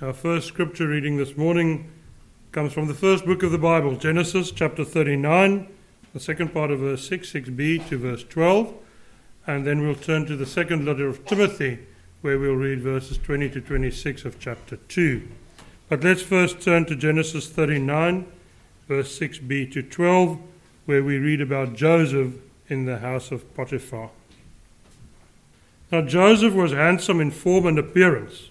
Our first scripture reading this morning comes from the first book of the Bible, Genesis chapter 39, the second part of verse 6, 6b to verse 12, and then we'll turn to the second letter of Timothy, where we'll read verses 20 to 26 of chapter 2. But let's first turn to Genesis 39, verse 6b to 12, where we read about Joseph in the house of Potiphar. Now Joseph was handsome in form and appearance.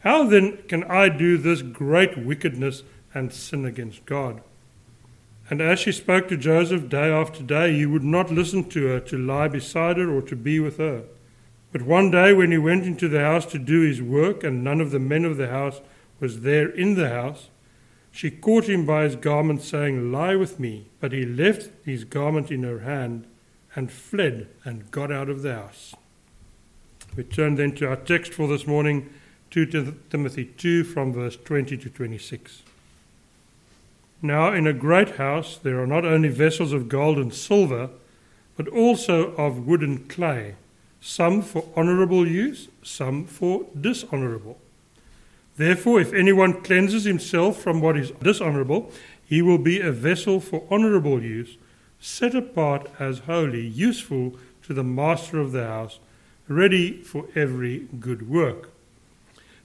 How then can I do this great wickedness and sin against God? And as she spoke to Joseph day after day, he would not listen to her to lie beside her or to be with her. But one day, when he went into the house to do his work, and none of the men of the house was there in the house, she caught him by his garment, saying, Lie with me. But he left his garment in her hand and fled and got out of the house. We turn then to our text for this morning, 2 Timothy 2, from verse 20 to 26. Now, in a great house there are not only vessels of gold and silver, but also of wood and clay, some for honourable use, some for dishonourable. Therefore, if anyone cleanses himself from what is dishonourable, he will be a vessel for honourable use, set apart as holy, useful to the master of the house, ready for every good work.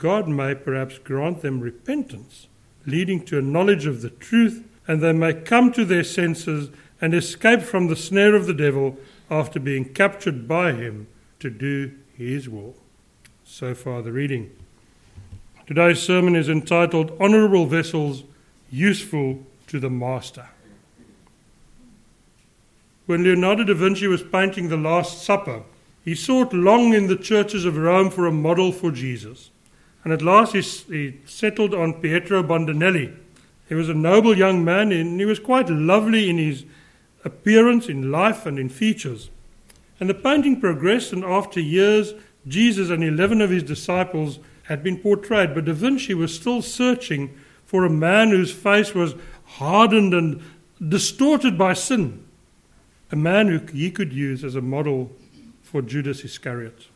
God may perhaps grant them repentance, leading to a knowledge of the truth, and they may come to their senses and escape from the snare of the devil after being captured by him to do his will. So far, the reading. Today's sermon is entitled Honourable Vessels Useful to the Master. When Leonardo da Vinci was painting The Last Supper, he sought long in the churches of Rome for a model for Jesus. And at last he, he settled on Pietro Bandinelli. He was a noble young man and he was quite lovely in his appearance, in life, and in features. And the painting progressed, and after years, Jesus and 11 of his disciples had been portrayed, but Da Vinci was still searching for a man whose face was hardened and distorted by sin, a man who he could use as a model for Judas Iscariot.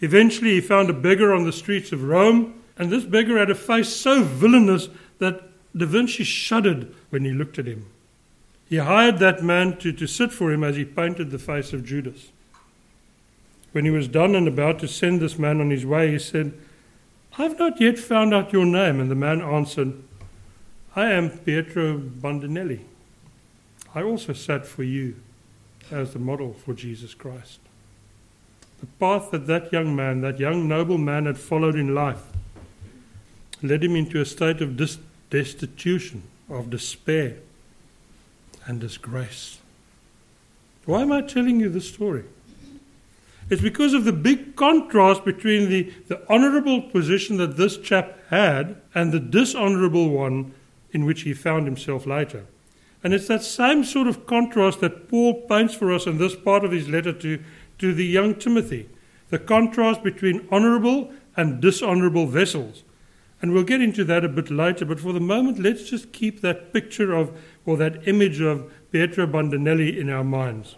Eventually, he found a beggar on the streets of Rome, and this beggar had a face so villainous that Da Vinci shuddered when he looked at him. He hired that man to, to sit for him as he painted the face of Judas. When he was done and about to send this man on his way, he said, I've not yet found out your name. And the man answered, I am Pietro Bandinelli. I also sat for you as the model for Jesus Christ. The path that that young man, that young noble man, had followed in life led him into a state of dis- destitution, of despair, and disgrace. Why am I telling you this story? It's because of the big contrast between the, the honorable position that this chap had and the dishonorable one in which he found himself later. And it's that same sort of contrast that Paul paints for us in this part of his letter to, to the young Timothy the contrast between honorable and dishonorable vessels. And we'll get into that a bit later, but for the moment, let's just keep that picture of, or that image of Pietro Bandinelli in our minds.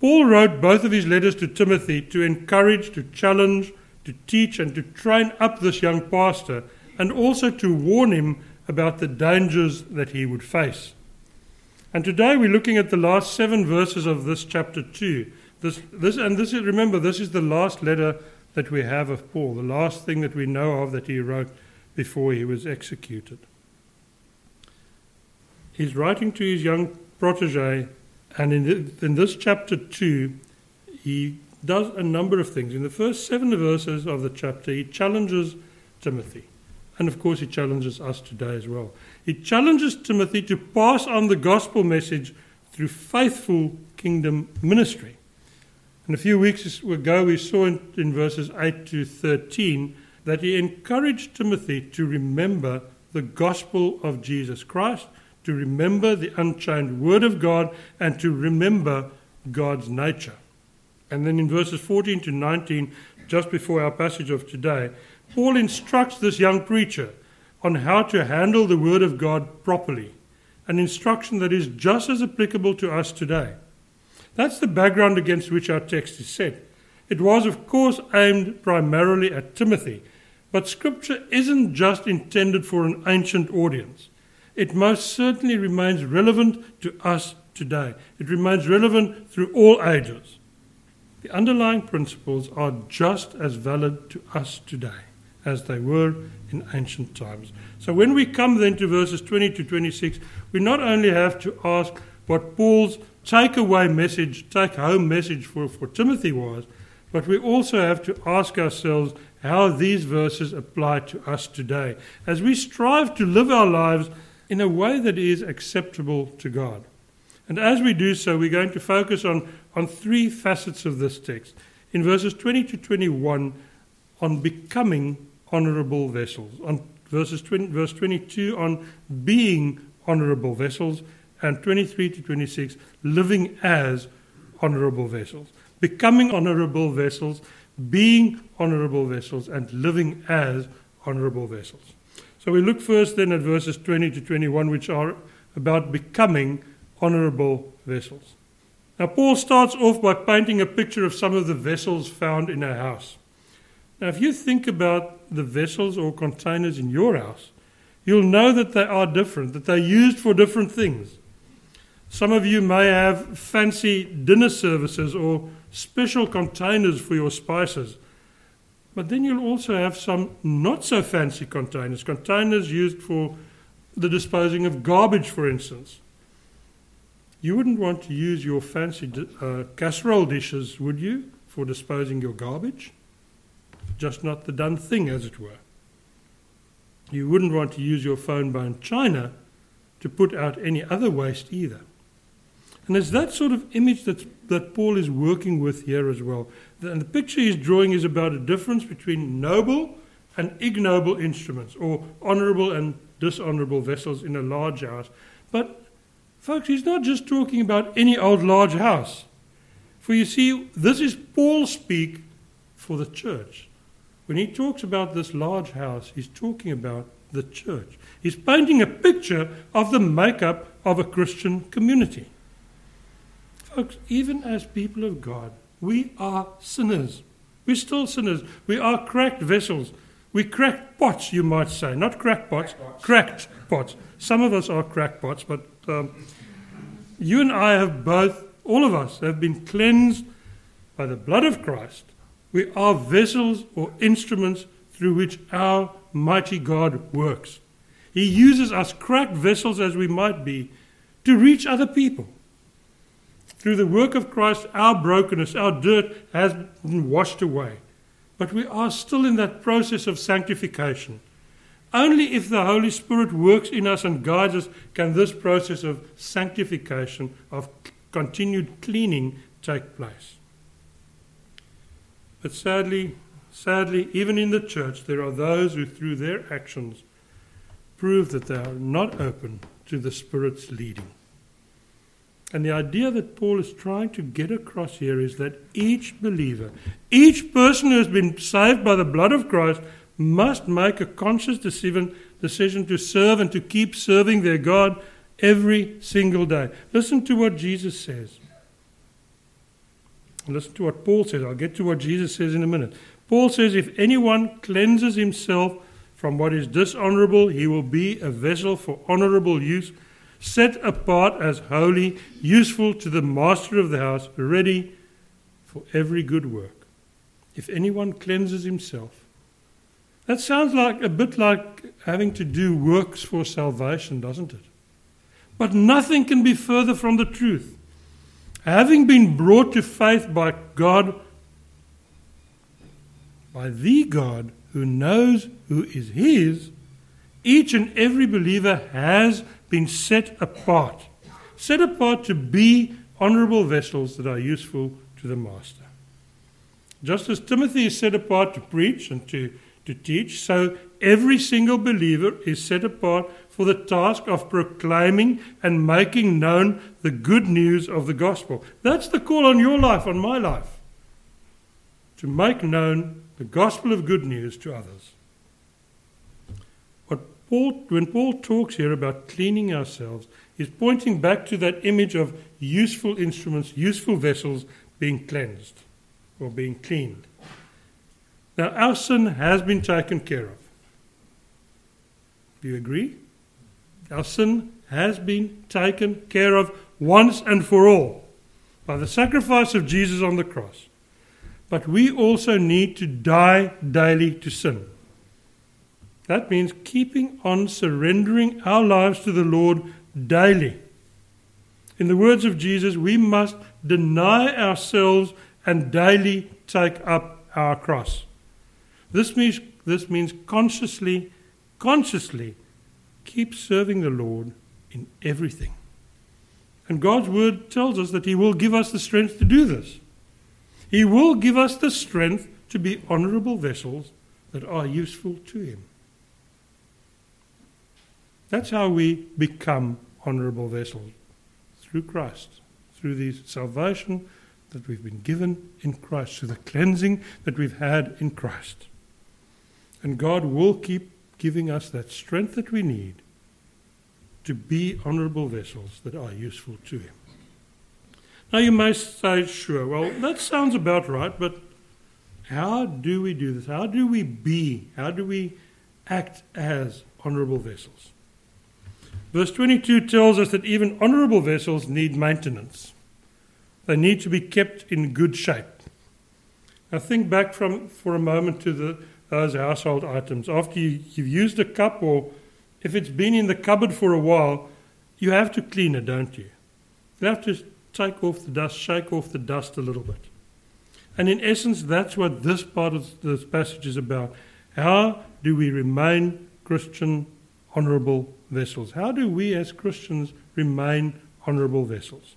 Paul wrote both of his letters to Timothy to encourage, to challenge, to teach, and to train up this young pastor, and also to warn him about the dangers that he would face. And today we're looking at the last seven verses of this chapter 2. This, this, and this is, remember, this is the last letter that we have of Paul, the last thing that we know of that he wrote before he was executed. He's writing to his young protege, and in, the, in this chapter 2, he does a number of things. In the first seven verses of the chapter, he challenges Timothy. And of course, he challenges us today as well. He challenges Timothy to pass on the gospel message through faithful kingdom ministry. And a few weeks ago, we saw in, in verses 8 to 13 that he encouraged Timothy to remember the gospel of Jesus Christ, to remember the unchained word of God, and to remember God's nature. And then in verses 14 to 19, just before our passage of today, Paul instructs this young preacher on how to handle the Word of God properly, an instruction that is just as applicable to us today. That's the background against which our text is set. It was, of course, aimed primarily at Timothy, but Scripture isn't just intended for an ancient audience. It most certainly remains relevant to us today. It remains relevant through all ages. The underlying principles are just as valid to us today as they were in ancient times. So when we come then to verses 20 to 26, we not only have to ask what Paul's takeaway message, take home message for, for Timothy was, but we also have to ask ourselves how these verses apply to us today as we strive to live our lives in a way that is acceptable to God. And as we do so, we're going to focus on, on three facets of this text. In verses 20 to 21, on becoming honorable vessels. On verses 20, verse 22 on being honorable vessels, and 23 to 26 living as honorable vessels. Becoming honorable vessels, being honorable vessels, and living as honorable vessels. So we look first then at verses 20 to 21, which are about becoming honorable vessels. Now, Paul starts off by painting a picture of some of the vessels found in a house. Now, if you think about the vessels or containers in your house, you'll know that they are different, that they're used for different things. Some of you may have fancy dinner services or special containers for your spices. But then you'll also have some not so fancy containers, containers used for the disposing of garbage, for instance. You wouldn't want to use your fancy uh, casserole dishes, would you, for disposing your garbage? just not the done thing, as it were. You wouldn't want to use your phone bone china to put out any other waste either. And it's that sort of image that, that Paul is working with here as well. And the picture he's drawing is about a difference between noble and ignoble instruments, or honorable and dishonorable vessels in a large house. But, folks, he's not just talking about any old large house. For you see, this is Paul speak for the church. When he talks about this large house, he's talking about the church. He's painting a picture of the makeup of a Christian community. Folks, even as people of God, we are sinners. We're still sinners. We are cracked vessels. We cracked pots, you might say. Not cracked pots, cracked pots. Some of us are crackpots, but um, you and I have both, all of us, have been cleansed by the blood of Christ we are vessels or instruments through which our mighty God works. He uses us, cracked vessels as we might be, to reach other people. Through the work of Christ, our brokenness, our dirt has been washed away. But we are still in that process of sanctification. Only if the Holy Spirit works in us and guides us can this process of sanctification, of continued cleaning, take place. But sadly, sadly, even in the church, there are those who, through their actions, prove that they are not open to the Spirit's leading. And the idea that Paul is trying to get across here is that each believer, each person who has been saved by the blood of Christ, must make a conscious decision, decision to serve and to keep serving their God every single day. Listen to what Jesus says. Listen to what Paul says. I'll get to what Jesus says in a minute. Paul says, If anyone cleanses himself from what is dishonorable, he will be a vessel for honorable use, set apart as holy, useful to the master of the house, ready for every good work. If anyone cleanses himself, That sounds like a bit like having to do works for salvation, doesn't it? But nothing can be further from the truth. Having been brought to faith by God, by the God who knows who is His, each and every believer has been set apart. Set apart to be honorable vessels that are useful to the Master. Just as Timothy is set apart to preach and to, to teach, so every single believer is set apart for the task of proclaiming and making known the good news of the gospel. That's the call on your life, on my life. To make known the gospel of good news to others. Paul, when Paul talks here about cleaning ourselves, he's pointing back to that image of useful instruments, useful vessels being cleansed or being cleaned. Now, our sin has been taken care of. Do you agree? Our sin has been taken care of once and for all by the sacrifice of Jesus on the cross. But we also need to die daily to sin. That means keeping on surrendering our lives to the Lord daily. In the words of Jesus, we must deny ourselves and daily take up our cross. This means, this means consciously, consciously keep serving the Lord in everything. And God's word tells us that He will give us the strength to do this. He will give us the strength to be honorable vessels that are useful to Him. That's how we become honorable vessels through Christ, through the salvation that we've been given in Christ, through the cleansing that we've had in Christ. And God will keep giving us that strength that we need to be honorable vessels that are useful to Him. Now you may say, sure, well, that sounds about right, but how do we do this? How do we be? How do we act as honorable vessels? Verse 22 tells us that even honorable vessels need maintenance. They need to be kept in good shape. Now think back from, for a moment to the, those household items. After you, you've used a cup, or if it's been in the cupboard for a while, you have to clean it, don't you? You have to take off the dust, shake off the dust a little bit. And in essence, that's what this part of this passage is about. How do we remain Christian honorable vessels? How do we as Christians remain honorable vessels?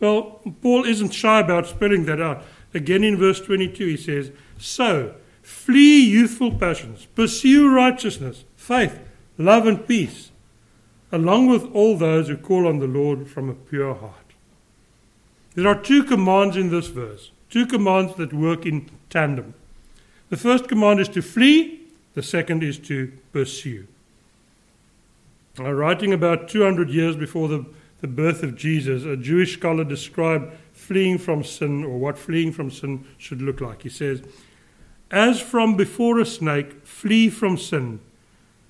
Well, Paul isn't shy about spelling that out. Again in verse 22, he says, So, flee youthful passions, pursue righteousness, faith, love, and peace, along with all those who call on the Lord from a pure heart. There are two commands in this verse, two commands that work in tandem. The first command is to flee, the second is to pursue. Now, writing about 200 years before the, the birth of Jesus, a Jewish scholar described fleeing from sin or what fleeing from sin should look like. He says, As from before a snake, flee from sin,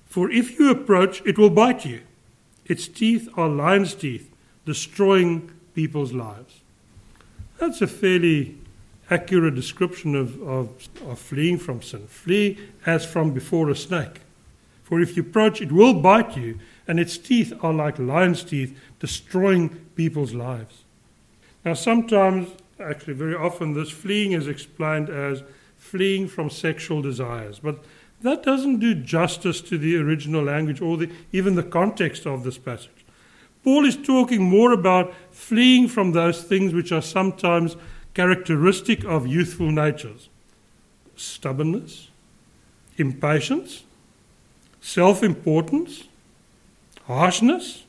for if you approach, it will bite you. Its teeth are lion's teeth, destroying people's lives. That's a fairly accurate description of, of, of, fleeing from sin. Flee as from before a snake. For if you approach, it will bite you, and its teeth are like lion's teeth, destroying people's lives. Now, sometimes, actually, very often, this fleeing is explained as fleeing from sexual desires. But that doesn't do justice to the original language or the, even the context of this passage. Paul is talking more about fleeing from those things which are sometimes characteristic of youthful natures stubbornness, impatience, self importance, harshness,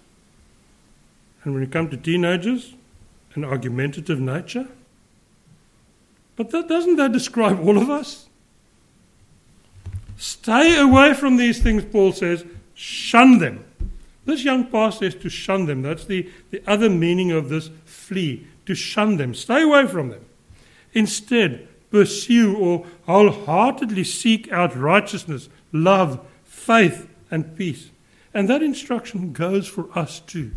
and when you come to teenagers, an argumentative nature. But that, doesn't that describe all of us? Stay away from these things, Paul says. Shun them. This young pastor is to shun them. That's the, the other meaning of this flee, to shun them. Stay away from them. Instead, pursue or wholeheartedly seek out righteousness, love, faith, and peace. And that instruction goes for us too.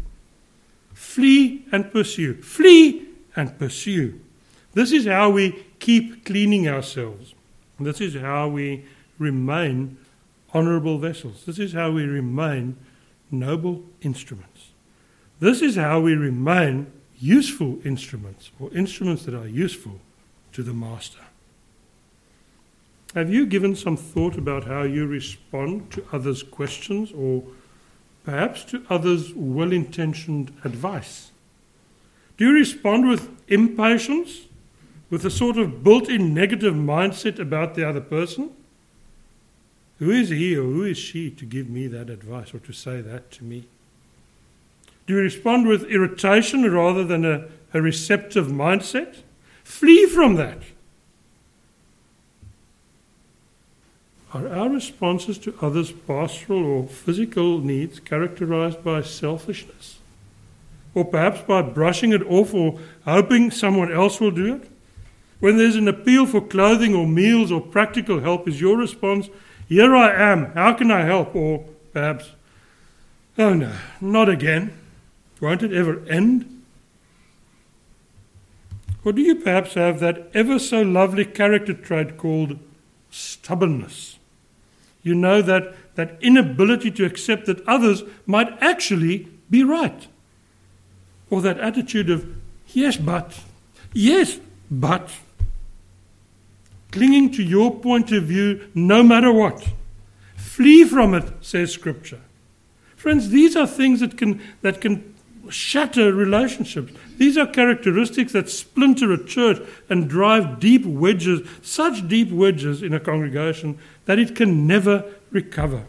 Flee and pursue. Flee and pursue. This is how we keep cleaning ourselves. This is how we remain honourable vessels. This is how we remain noble instruments. This is how we remain useful instruments, or instruments that are useful to the Master. Have you given some thought about how you respond to others' questions or perhaps to others' well intentioned advice? Do you respond with impatience, with a sort of built in negative mindset about the other person? Who is he or who is she to give me that advice or to say that to me? Do you respond with irritation rather than a, a receptive mindset? Flee from that. Are our responses to others' pastoral or physical needs characterized by selfishness? Or perhaps by brushing it off or hoping someone else will do it? When there's an appeal for clothing or meals or practical help, is your response, Here I am, how can I help? Or perhaps, Oh no, not again. Won't it ever end? Or do you perhaps have that ever so lovely character trait called stubbornness? You know that, that inability to accept that others might actually be right. Or that attitude of, yes, but, yes, but, clinging to your point of view no matter what. Flee from it, says Scripture. Friends, these are things that can, that can shatter relationships. These are characteristics that splinter a church and drive deep wedges, such deep wedges in a congregation that it can never recover.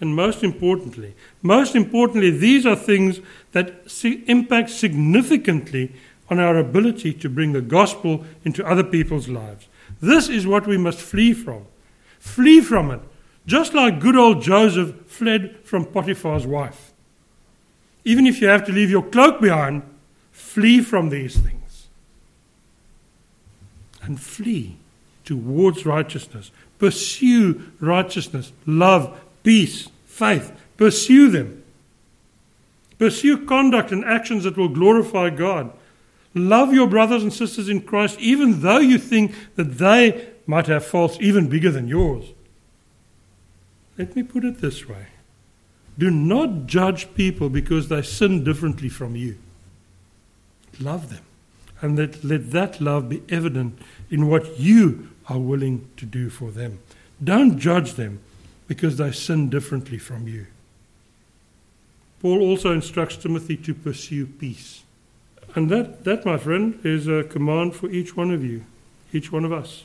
And most importantly, most importantly, these are things that impact significantly on our ability to bring the gospel into other people's lives. This is what we must flee from. Flee from it, just like good old Joseph fled from Potiphar's wife. Even if you have to leave your cloak behind, flee from these things. And flee towards righteousness. Pursue righteousness, love, peace, faith. Pursue them. Pursue conduct and actions that will glorify God. Love your brothers and sisters in Christ, even though you think that they might have faults even bigger than yours. Let me put it this way do not judge people because they sin differently from you. Love them. And let, let that love be evident in what you are willing to do for them. Don't judge them because they sin differently from you. Paul also instructs Timothy to pursue peace. And that, that, my friend, is a command for each one of you, each one of us.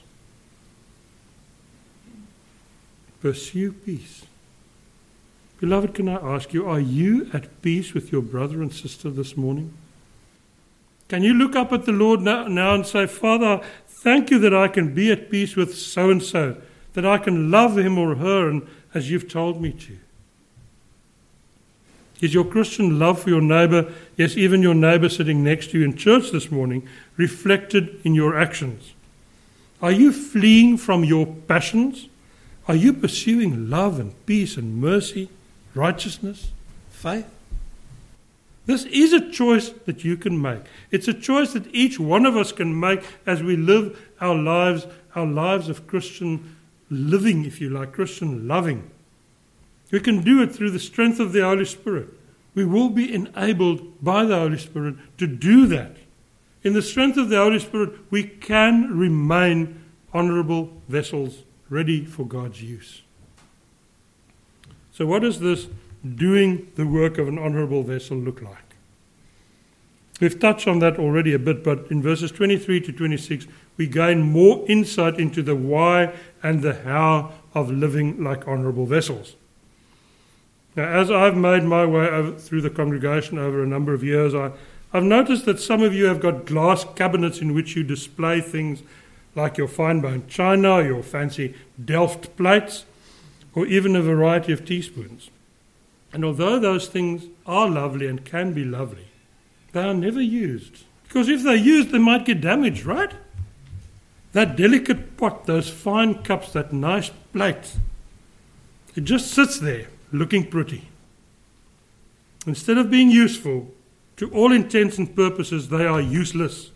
Pursue peace. Beloved, can I ask you, are you at peace with your brother and sister this morning? Can you look up at the Lord now, and say, Father, thank you that I can be at peace with so and so, that I can love him or her and, as you've told me to? Is your Christian love for your neighbor, yes, even your neighbor sitting next to you in church this morning, reflected in your actions? Are you fleeing from your passions? Are you pursuing love and peace and mercy? Righteousness, faith. This is a choice that you can make. It's a choice that each one of us can make as we live our lives, our lives of Christian living, if you like, Christian loving. We can do it through the strength of the Holy Spirit. We will be enabled by the Holy Spirit to do that. In the strength of the Holy Spirit, we can remain honorable vessels ready for God's use. So, what does this doing the work of an honorable vessel look like? We've touched on that already a bit, but in verses 23 to 26, we gain more insight into the why and the how of living like honorable vessels. Now, as I've made my way through the congregation over a number of years, I, I've noticed that some of you have got glass cabinets in which you display things like your fine bone china, your fancy Delft plates, or even a variety of teaspoons. And although those things are lovely and can be lovely, they are never used. Because if they're used, they might get damaged, right? That delicate pot, those fine cups, that nice plate, it just sits there looking pretty. Instead of being useful, to all intents and purposes, they are useless.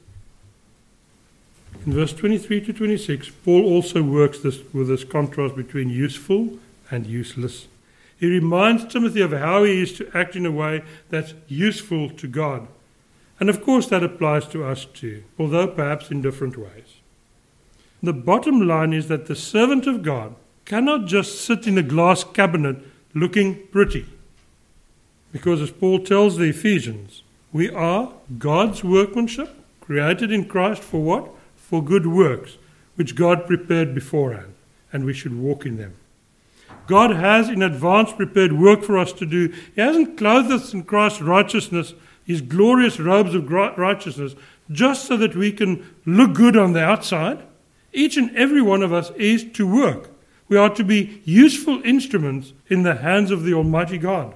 in verse 23 to 26, Paul also works this, with this contrast between useful and useless. He reminds Timothy of how he is to act in a way that's useful to God. And of course, that applies to us too, although perhaps in different ways. The bottom line is that the servant of God cannot just sit in a glass cabinet looking pretty. Because as Paul tells the Ephesians, we are God's workmanship, created in Christ for what? For good works, which God prepared beforehand, and we should walk in them. God has in advance prepared work for us to do. He hasn't clothed us in Christ's righteousness, his glorious robes of righteousness, just so that we can look good on the outside. Each and every one of us is to work. We are to be useful instruments in the hands of the Almighty God.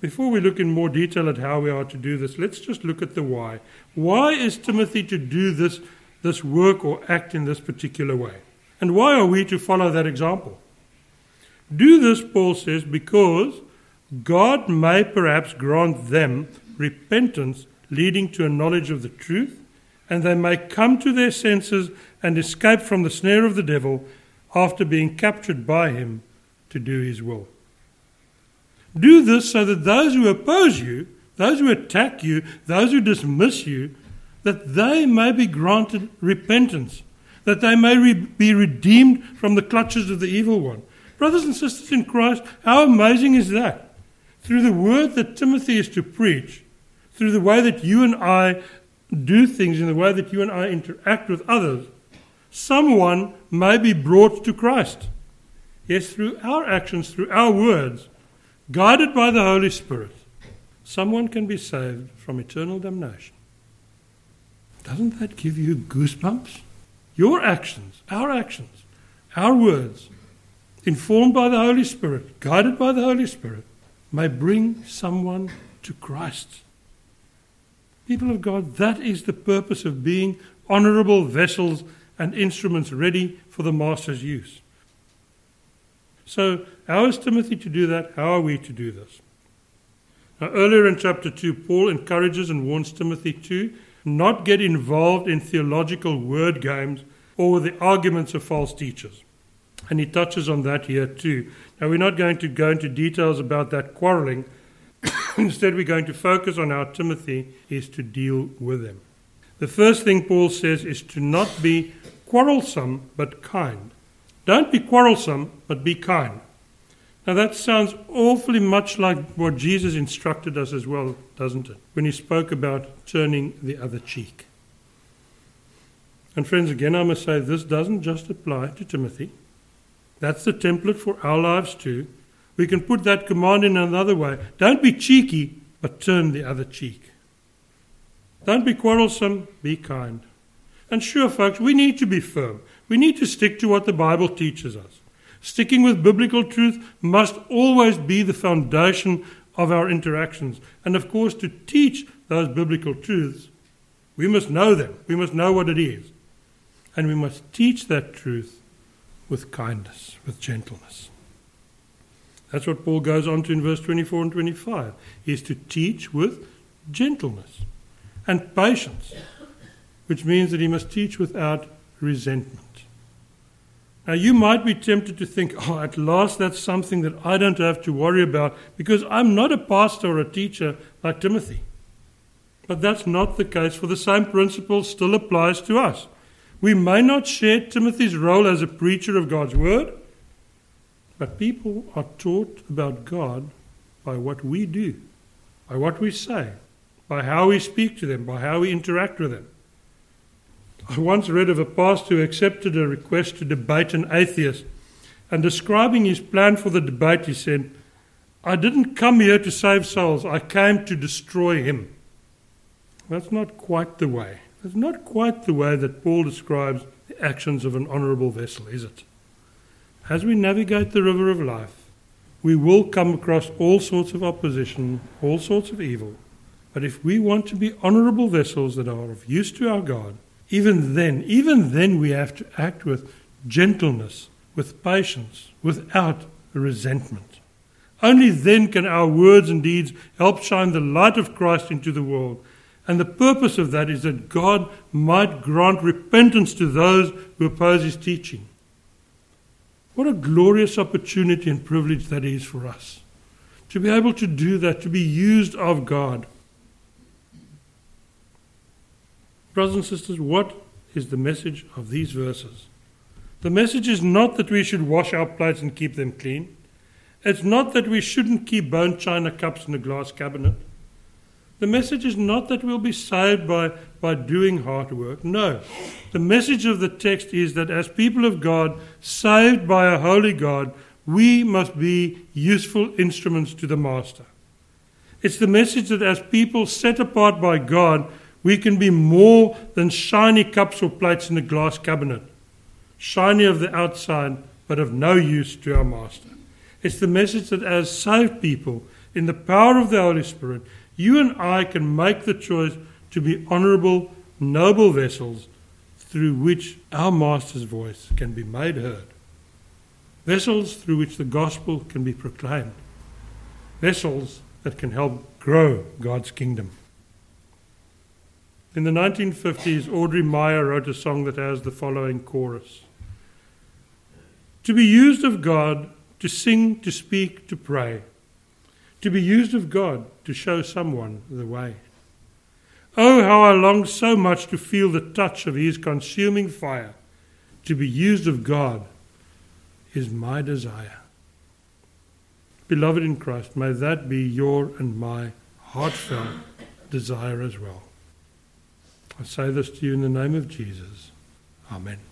Before we look in more detail at how we are to do this, let's just look at the why. Why is Timothy to do this, this work or act in this particular way? And why are we to follow that example? Do this, Paul says, because God may perhaps grant them repentance leading to a knowledge of the truth, and they may come to their senses and escape from the snare of the devil after being captured by him to do his will. Do this so that those who oppose you, those who attack you, those who dismiss you, that they may be granted repentance that they may re- be redeemed from the clutches of the evil one. Brothers and sisters in Christ, how amazing is that? Through the word that Timothy is to preach, through the way that you and I do things, in the way that you and I interact with others, someone may be brought to Christ. Yes, through our actions, through our words, guided by the Holy Spirit, someone can be saved from eternal damnation. Doesn't that give you goosebumps? Your actions, our actions, our words, informed by the Holy Spirit, guided by the Holy Spirit, may bring someone to Christ. People of God, that is the purpose of being honorable vessels and instruments ready for the Master's use. So, how is Timothy to do that? How are we to do this? Now, earlier in chapter 2, Paul encourages and warns Timothy to not get involved in theological word games or the arguments of false teachers. And he touches on that here too. Now, we're not going to go into details about that quarreling. Instead, we're going to focus on how Timothy is to deal with them. The first thing Paul says is to not be quarrelsome but kind. Don't be quarrelsome but be kind. Now, that sounds awfully much like what Jesus instructed us as well, doesn't it? When he spoke about turning the other cheek. And, friends, again, I must say this doesn't just apply to Timothy. That's the template for our lives too. We can put that command in another way. Don't be cheeky, but turn the other cheek. Don't be quarrelsome, be kind. And sure, folks, we need to be firm. We need to stick to what the Bible teaches us. Sticking with biblical truth must always be the foundation of our interactions. And of course, to teach those biblical truths, we must know them. We must know what it is. And we must teach that truth with kindness, with gentleness. That's what Paul goes on to in verse 24 and 25. He is to teach with gentleness and patience, which means that he must teach without resentment. Now, you might be tempted to think, oh, at last that's something that I don't have to worry about because I'm not a pastor or a teacher like Timothy. But that's not the case, for the same principle still applies to us. We may not share Timothy's role as a preacher of God's word, but people are taught about God by what we do, by what we say, by how we speak to them, by how we interact with them. I once read of a pastor who accepted a request to debate an atheist, and describing his plan for the debate, he said, I didn't come here to save souls, I came to destroy him. That's not quite the way. That's not quite the way that Paul describes the actions of an honourable vessel, is it? As we navigate the river of life, we will come across all sorts of opposition, all sorts of evil. But if we want to be honourable vessels that are of use to our God, even then, even then we have to act with gentleness, with patience, without resentment. Only then can our words and deeds help shine the light of Christ into the world And the purpose of that is that God might grant repentance to those who oppose his teaching. What a glorious opportunity and privilege that is for us. To be able to do that, to be used of God. Brothers and sisters, what is the message of these verses? The message is not that we should wash our plates and keep them clean. It's not that we shouldn't keep bone china cups in a glass cabinet. The message is not that we'll be saved by, by doing hard work. No. The message of the text is that as people of God, saved by a holy God, we must be useful instruments to the Master. It's the message that as people set apart by God, we can be more than shiny cups or plates in a glass cabinet, shiny of the outside, but of no use to our Master. It's the message that as saved people, in the power of the Holy Spirit, you and I can make the choice to be honorable, noble vessels through which our Master's voice can be made heard. Vessels through which the gospel can be proclaimed. Vessels that can help grow God's kingdom. In the 1950s, Audrey Mieir wrote a song that has the following chorus To be used of God, to sing, to speak, to pray to be used of God to show someone the way. Oh, how I long so much to feel the touch of His consuming fire. To be used of God is my desire. Beloved in Christ, may that be your and my heartfelt desire as well. I say this to you in the name of Jesus. Amen.